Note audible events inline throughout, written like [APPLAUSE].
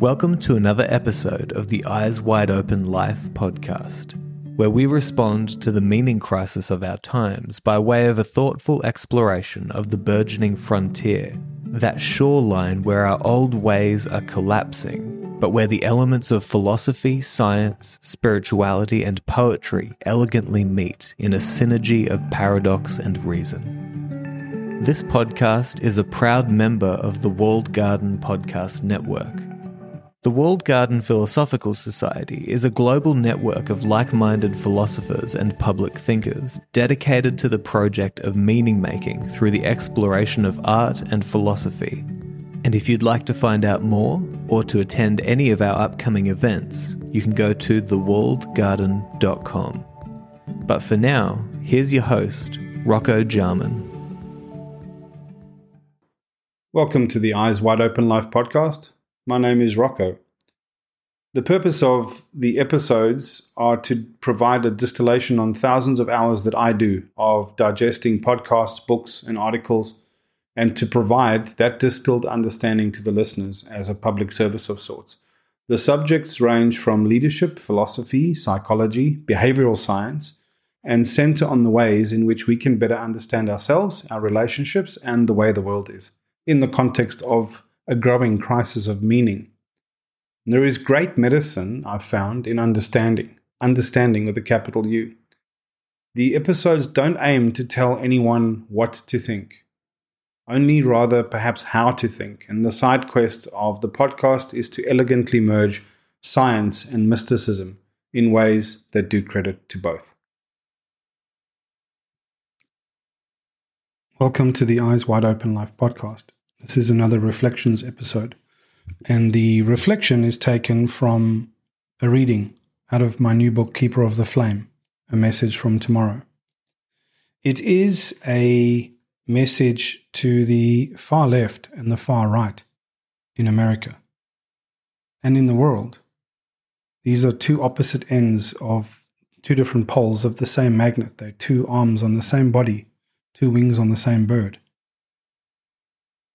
Welcome to another episode of the Eyes Wide Open Life podcast, where we respond to the meaning crisis of our times by way of a thoughtful exploration of the burgeoning frontier, that shoreline where our old ways are collapsing, but where the elements of philosophy, science, spirituality, and poetry elegantly meet in a synergy of paradox and reason. This podcast is a proud member of the Walled Garden Podcast Network the Walled Garden Philosophical Society is a global network of like minded philosophers and public thinkers dedicated to the project of meaning making through the exploration of art and philosophy. And if you'd like to find out more or to attend any of our upcoming events, you can go to thewalledgarden.com. But for now, here's your host, Rocco Jarman. Welcome to the Eyes Wide Open Life podcast. My name is Rocco. The purpose of the episodes are to provide a distillation on thousands of hours that I do of digesting podcasts, books, and articles, and to provide that distilled understanding to the listeners as a public service of sorts. The subjects range from leadership, philosophy, psychology, behavioral science, and center on the ways in which we can better understand ourselves, our relationships, and the way the world is in the context of a growing crisis of meaning. There is great medicine, I've found, in understanding, understanding with a capital U. The episodes don't aim to tell anyone what to think, only rather perhaps how to think, and the side quest of the podcast is to elegantly merge science and mysticism in ways that do credit to both. Welcome to the Eyes Wide Open Life podcast. This is another reflections episode. And the reflection is taken from a reading out of my new book, Keeper of the Flame A Message from Tomorrow. It is a message to the far left and the far right in America and in the world. These are two opposite ends of two different poles of the same magnet. They're two arms on the same body, two wings on the same bird.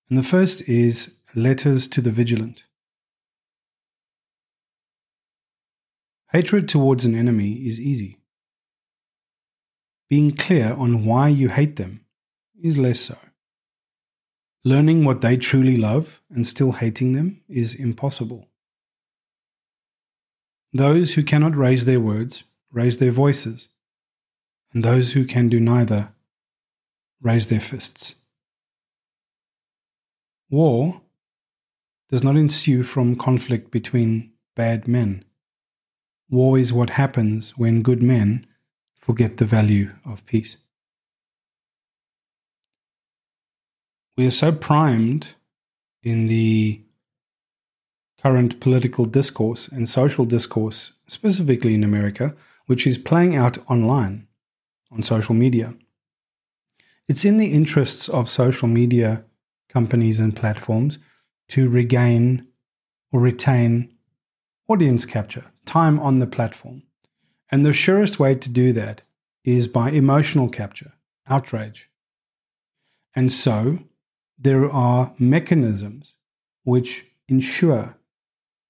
And the first is Letters to the Vigilant. Hatred towards an enemy is easy. Being clear on why you hate them is less so. Learning what they truly love and still hating them is impossible. Those who cannot raise their words raise their voices, and those who can do neither raise their fists. War does not ensue from conflict between bad men. War is what happens when good men forget the value of peace. We are so primed in the current political discourse and social discourse, specifically in America, which is playing out online on social media. It's in the interests of social media companies and platforms to regain or retain audience capture, time on the platform. And the surest way to do that is by emotional capture, outrage. And so there are mechanisms which ensure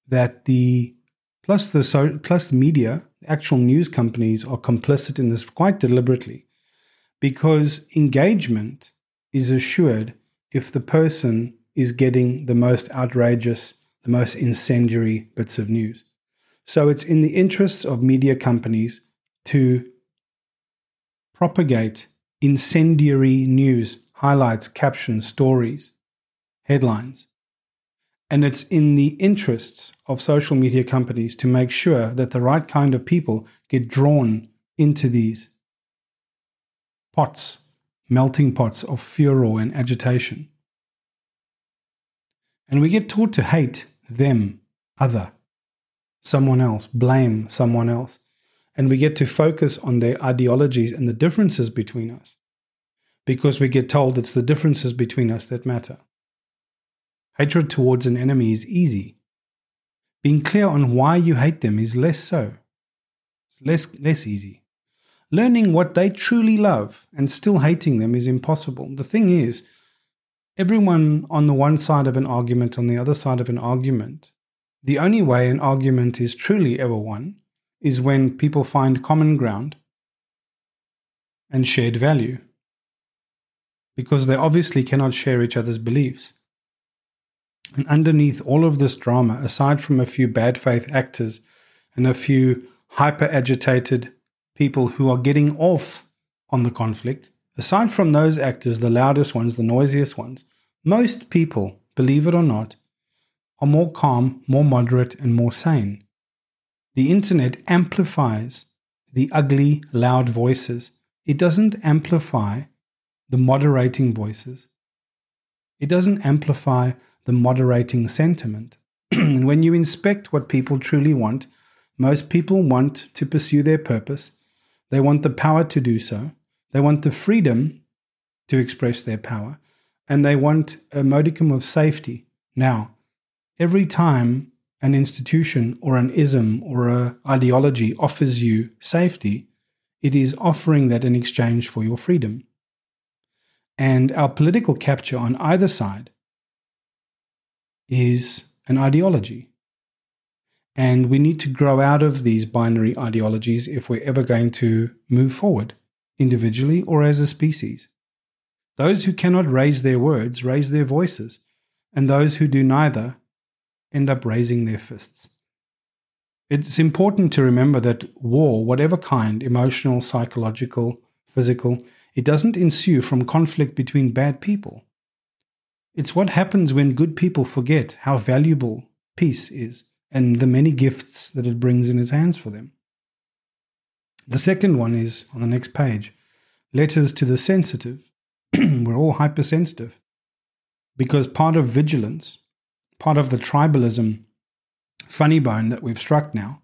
that the plus the so, plus the media, actual news companies are complicit in this quite deliberately because engagement is assured if the person is getting the most outrageous, the most incendiary bits of news. So it's in the interests of media companies to propagate incendiary news, highlights, captions, stories, headlines. And it's in the interests of social media companies to make sure that the right kind of people get drawn into these pots melting pots of furor and agitation. And we get taught to hate them, other, someone else, blame someone else. And we get to focus on their ideologies and the differences between us because we get told it's the differences between us that matter. Hatred towards an enemy is easy. Being clear on why you hate them is less so. It's less, less easy. Learning what they truly love and still hating them is impossible. The thing is, everyone on the one side of an argument, on the other side of an argument, The only way an argument is truly ever won is when people find common ground and shared value, because they obviously cannot share each other's beliefs. And underneath all of this drama, aside from a few bad faith actors and a few hyper agitated people who are getting off on the conflict, aside from those actors, the loudest ones, the noisiest ones, most people, believe it or not, are more calm, more moderate, and more sane. The internet amplifies the ugly, loud voices. It doesn't amplify the moderating voices. It doesn't amplify the moderating sentiment. [CLEARS THROAT] And when you inspect what people truly want, most people want to pursue their purpose. They want the power to do so. They want the freedom to express their power. And they want a modicum of safety. Now, every time an institution or an ism or an ideology offers you safety, it is offering that in exchange for your freedom. And our political capture on either side is an ideology. And we need to grow out of these binary ideologies if we're ever going to move forward, individually or as a species. Those who cannot raise their words raise their voices, and those who do neither end up raising their fists. It's important to remember that war, whatever kind, emotional, psychological, physical, it doesn't ensue from conflict between bad people. It's what happens when good people forget how valuable peace is and the many gifts that it brings in its hands for them. The second one is on the next page letters to the sensitive. [CLEARS THROAT] We're all hypersensitive because part of vigilance, part of the tribalism funny bone that we've struck now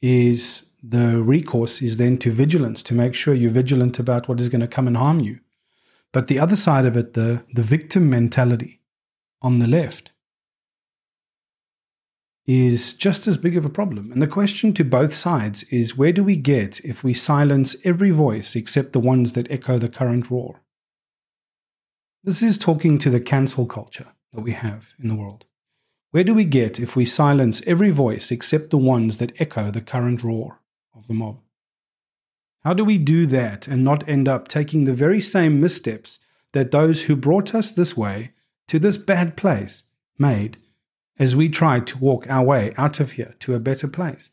is the recourse is then to vigilance to make sure you're vigilant about what is going to come and harm you. But the other side of it, the, the victim mentality on the left, is just as big of a problem. And the question to both sides is where do we get if we silence every voice except the ones that echo the current roar? This is talking to the cancel culture that we have in the world. Where do we get if we silence every voice except the ones that echo the current roar of the mob? How do we do that and not end up taking the very same missteps that those who brought us this way to this bad place made as we try to walk our way out of here to a better place.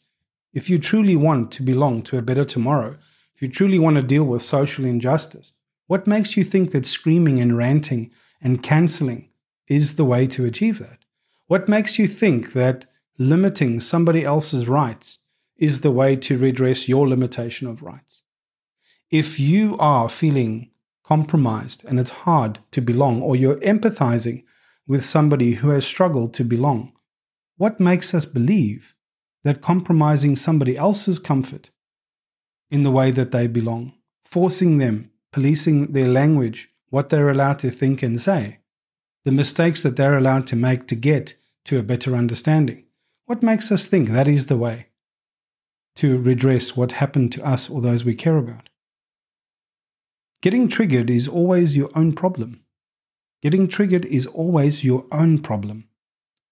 If you truly want to belong to a better tomorrow, if you truly want to deal with social injustice, what makes you think that screaming and ranting and cancelling is the way to achieve that? What makes you think that limiting somebody else's rights is the way to redress your limitation of rights? If you are feeling compromised and it's hard to belong, or you're empathizing with somebody who has struggled to belong? What makes us believe that compromising somebody else's comfort in the way that they belong, forcing them, policing their language, what they're allowed to think and say, the mistakes that they're allowed to make to get to a better understanding, what makes us think that is the way to redress what happened to us or those we care about? Getting triggered is always your own problem. Getting triggered is always your own problem.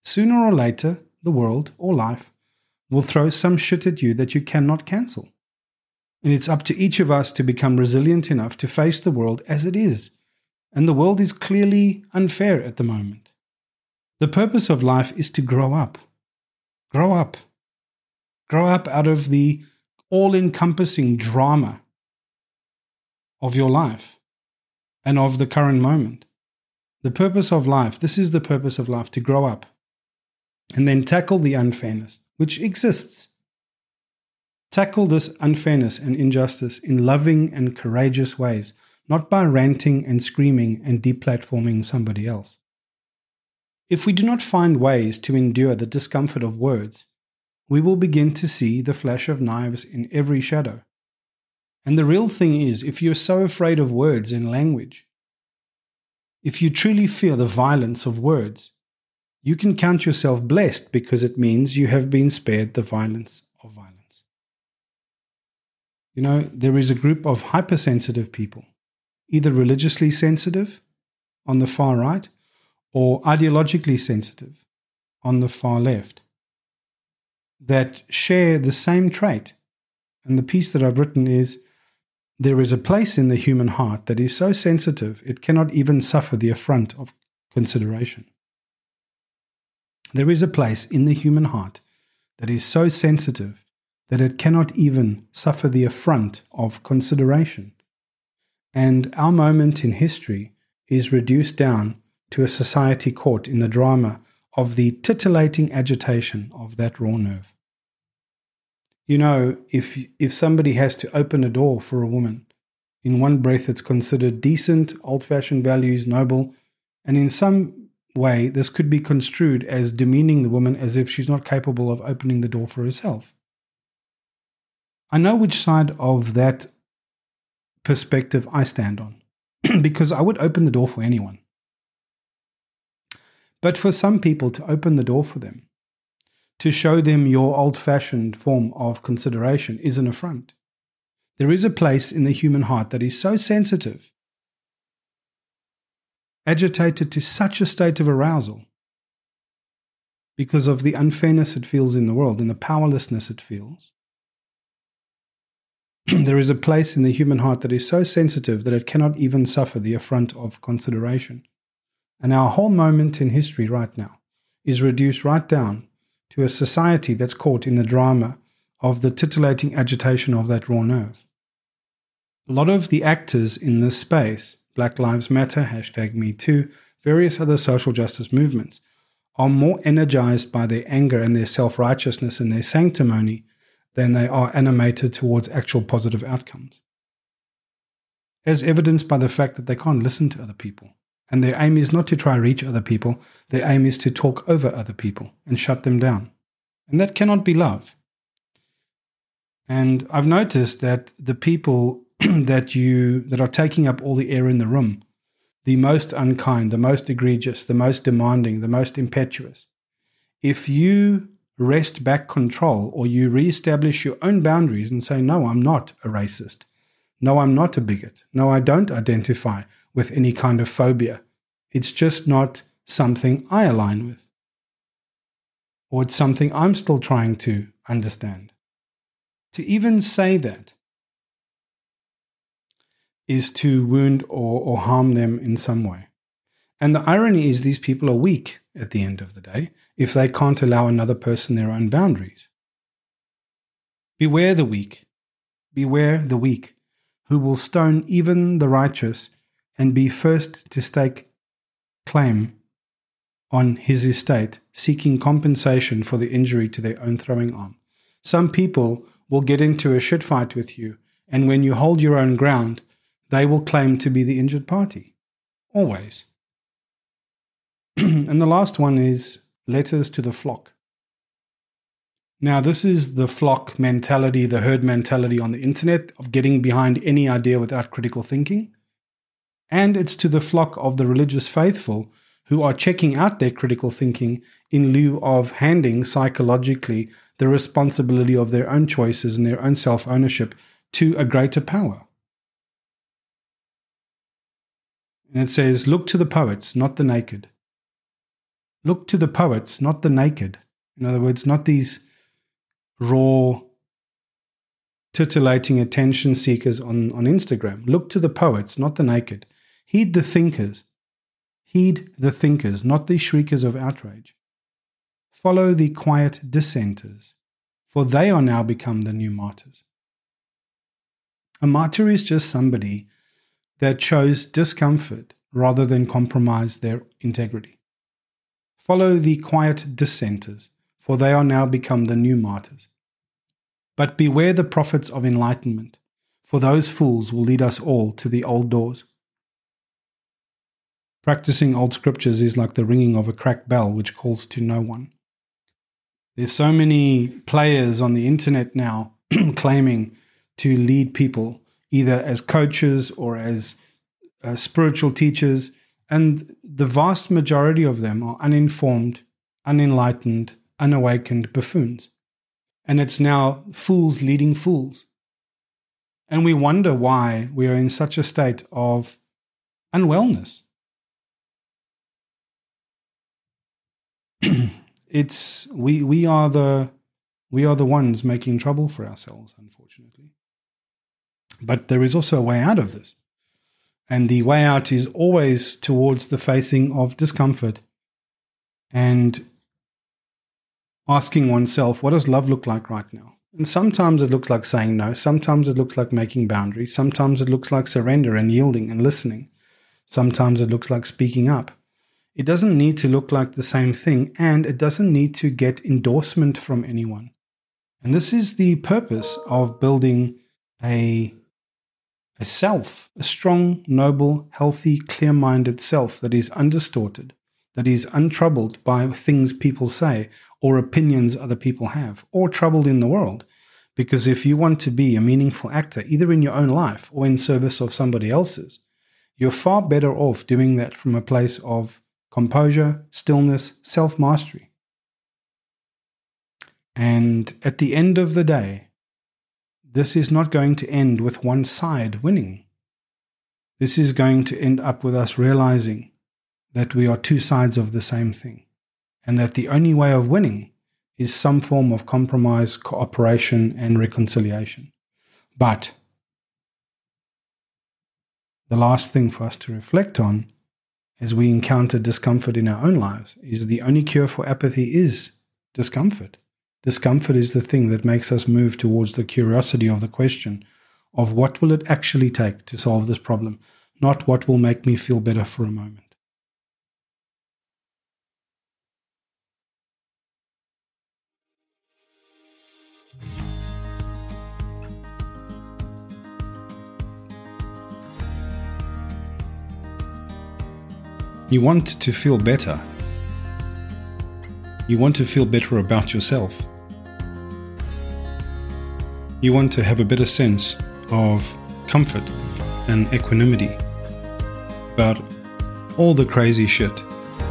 Sooner or later, the world or life will throw some shit at you that you cannot cancel. And it's up to each of us to become resilient enough to face the world as it is. And the world is clearly unfair at the moment. The purpose of life is to grow up. Grow up. Grow up out of the all encompassing drama of your life and of the current moment. The purpose of life, this is the purpose of life to grow up and then tackle the unfairness which exists. Tackle this unfairness and injustice in loving and courageous ways, not by ranting and screaming and deplatforming somebody else. If we do not find ways to endure the discomfort of words, we will begin to see the flash of knives in every shadow. And the real thing is, if you're so afraid of words and language, if you truly fear the violence of words, you can count yourself blessed because it means you have been spared the violence of violence. You know, there is a group of hypersensitive people, either religiously sensitive on the far right or ideologically sensitive on the far left that share the same trait. And the piece that I've written is there is a place in the human heart that is so sensitive it cannot even suffer the affront of consideration. There is a place in the human heart that is so sensitive that it cannot even suffer the affront of consideration. And our moment in history is reduced down to a society caught in the drama of the titillating agitation of that raw nerve. You know, if, if somebody has to open a door for a woman, in one breath it's considered decent, old fashioned values, noble, and in some way this could be construed as demeaning the woman as if she's not capable of opening the door for herself. I know which side of that perspective I stand on, [CLEARS THROAT] because I would open the door for anyone. But for some people to open the door for them, to show them your old fashioned form of consideration, is an affront. There is a place in the human heart that is so sensitive, agitated to such a state of arousal, because of the unfairness it feels in the world and the powerlessness it feels. [CLEARS THROAT] there is a place in the human heart that is so sensitive that it cannot even suffer the affront of consideration. And our whole moment in history right now is reduced right down to a society that's caught in the drama of the titillating agitation of that raw nerve. A lot of the actors in this space, Black Lives Matter, hashtag Me Too, various other social justice movements, are more energized by their anger and their self righteousness and their sanctimony than they are animated towards actual positive outcomes. As evidenced by the fact that they can't listen to other people. And their aim is not to try reach other people, their aim is to talk over other people and shut them down. And that cannot be love. And I've noticed that the people [CLEARS THROAT] that you that are taking up all the air in the room, the most unkind, the most egregious, the most demanding, the most impetuous, if you wrest back control or you reestablish your own boundaries and say, No, I'm not a racist. No, I'm not a bigot. No, I don't identify with any kind of phobia. It's just not something I align with. Or it's something I'm still trying to understand. To even say that is to wound or, or harm them in some way. And the irony is, these people are weak at the end of the day if they can't allow another person their own boundaries. Beware the weak. Beware the weak, who will stone even the righteous and be first to stake claim on his estate, seeking compensation for the injury to their own throwing arm. Some people will get into a shit fight with you, and when you hold your own ground, they will claim to be the injured party. Always. [CLEARS THROAT] and the last one is letters to the flock. Now, this is the flock mentality, the herd mentality on the internet of getting behind any idea without critical thinking. And it's to the flock of the religious faithful who are checking out their critical thinking in lieu of handing psychologically the responsibility of their own choices and their own self ownership to a greater power. And it says, Look to the poets, not the naked. Look to the poets, not the naked. In other words, not these raw, titillating attention seekers on, on Instagram. Look to the poets, not the naked. Heed the thinkers. Heed the thinkers, not the shriekers of outrage. Follow the quiet dissenters, for they are now become the new martyrs. A martyr is just somebody that chose discomfort rather than compromise their integrity. Follow the quiet dissenters, for they are now become the new martyrs. But beware the prophets of enlightenment, for those fools will lead us all to the old doors. Practicing old scriptures is like the ringing of a cracked bell which calls to no one. There's so many players on the internet now [CLEARS THROAT] claiming to lead people either as coaches or as uh, spiritual teachers and the vast majority of them are uninformed, unenlightened, unawakened buffoons. And it's now fools leading fools. And we wonder why we are in such a state of unwellness. [CLEARS THROAT] it's we we are the we are the ones making trouble for ourselves, unfortunately. But there is also a way out of this. And the way out is always towards the facing of discomfort and asking oneself, what does love look like right now? And sometimes it looks like saying no. Sometimes it looks like making boundaries. Sometimes it looks like surrender and yielding and listening. Sometimes it looks like speaking up. It doesn't need to look like the same thing, and it doesn't need to get endorsement from anyone. And this is the purpose of building a, a self, a strong, noble, healthy, clear minded self that is undistorted, that is untroubled by things people say or opinions other people have, or troubled in the world. Because if you want to be a meaningful actor, either in your own life or in service of somebody else's, you're far better off doing that from a place of composure, stillness, self mastery. And at the end of the day, this is not going to end with one side winning. This is going to end up with us realizing that we are two sides of the same thing, and that the only way of winning is some form of compromise, cooperation, and reconciliation. But the last thing for us to reflect on as we encounter discomfort in our own lives is the only cure for apathy is discomfort. Discomfort is the thing that makes us move towards the curiosity of the question of what will it actually take to solve this problem, not what will make me feel better for a moment. You want to feel better. You want to feel better about yourself. You want to have a better sense of comfort and equanimity about all the crazy shit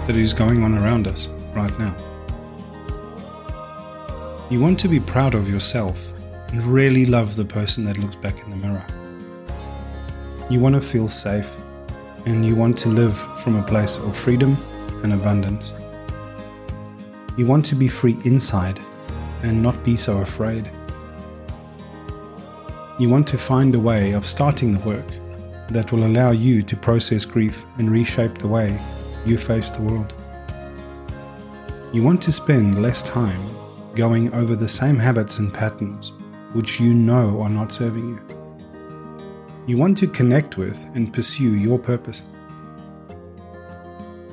that is going on around us right now. You want to be proud of yourself and really love the person that looks back in the mirror. You want to feel safe and you want to live from a place of freedom and abundance. You want to be free inside and not be so afraid. You want to find a way of starting the work that will allow you to process grief and reshape the way you face the world. You want to spend less time going over the same habits and patterns which you know are not serving you. You want to connect with and pursue your purpose.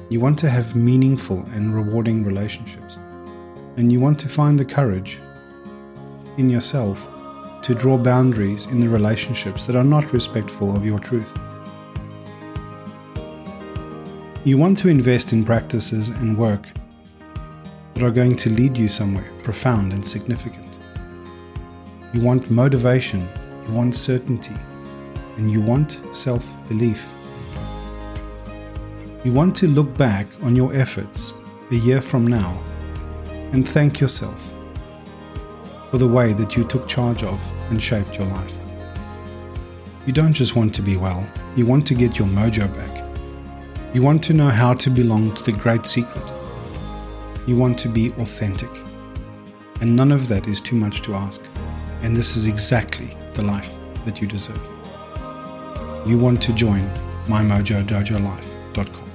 You want to have meaningful and rewarding relationships. And you want to find the courage in yourself to draw boundaries in the relationships that are not respectful of your truth. You want to invest in practices and work that are going to lead you somewhere profound and significant. You want motivation, you want certainty, and you want self belief. You want to look back on your efforts a year from now and thank yourself for the way that you took charge of and shaped your life. You don't just want to be well, you want to get your mojo back. You want to know how to belong to the great secret. You want to be authentic. And none of that is too much to ask. And this is exactly the life that you deserve you want to join mymojodojo life.com.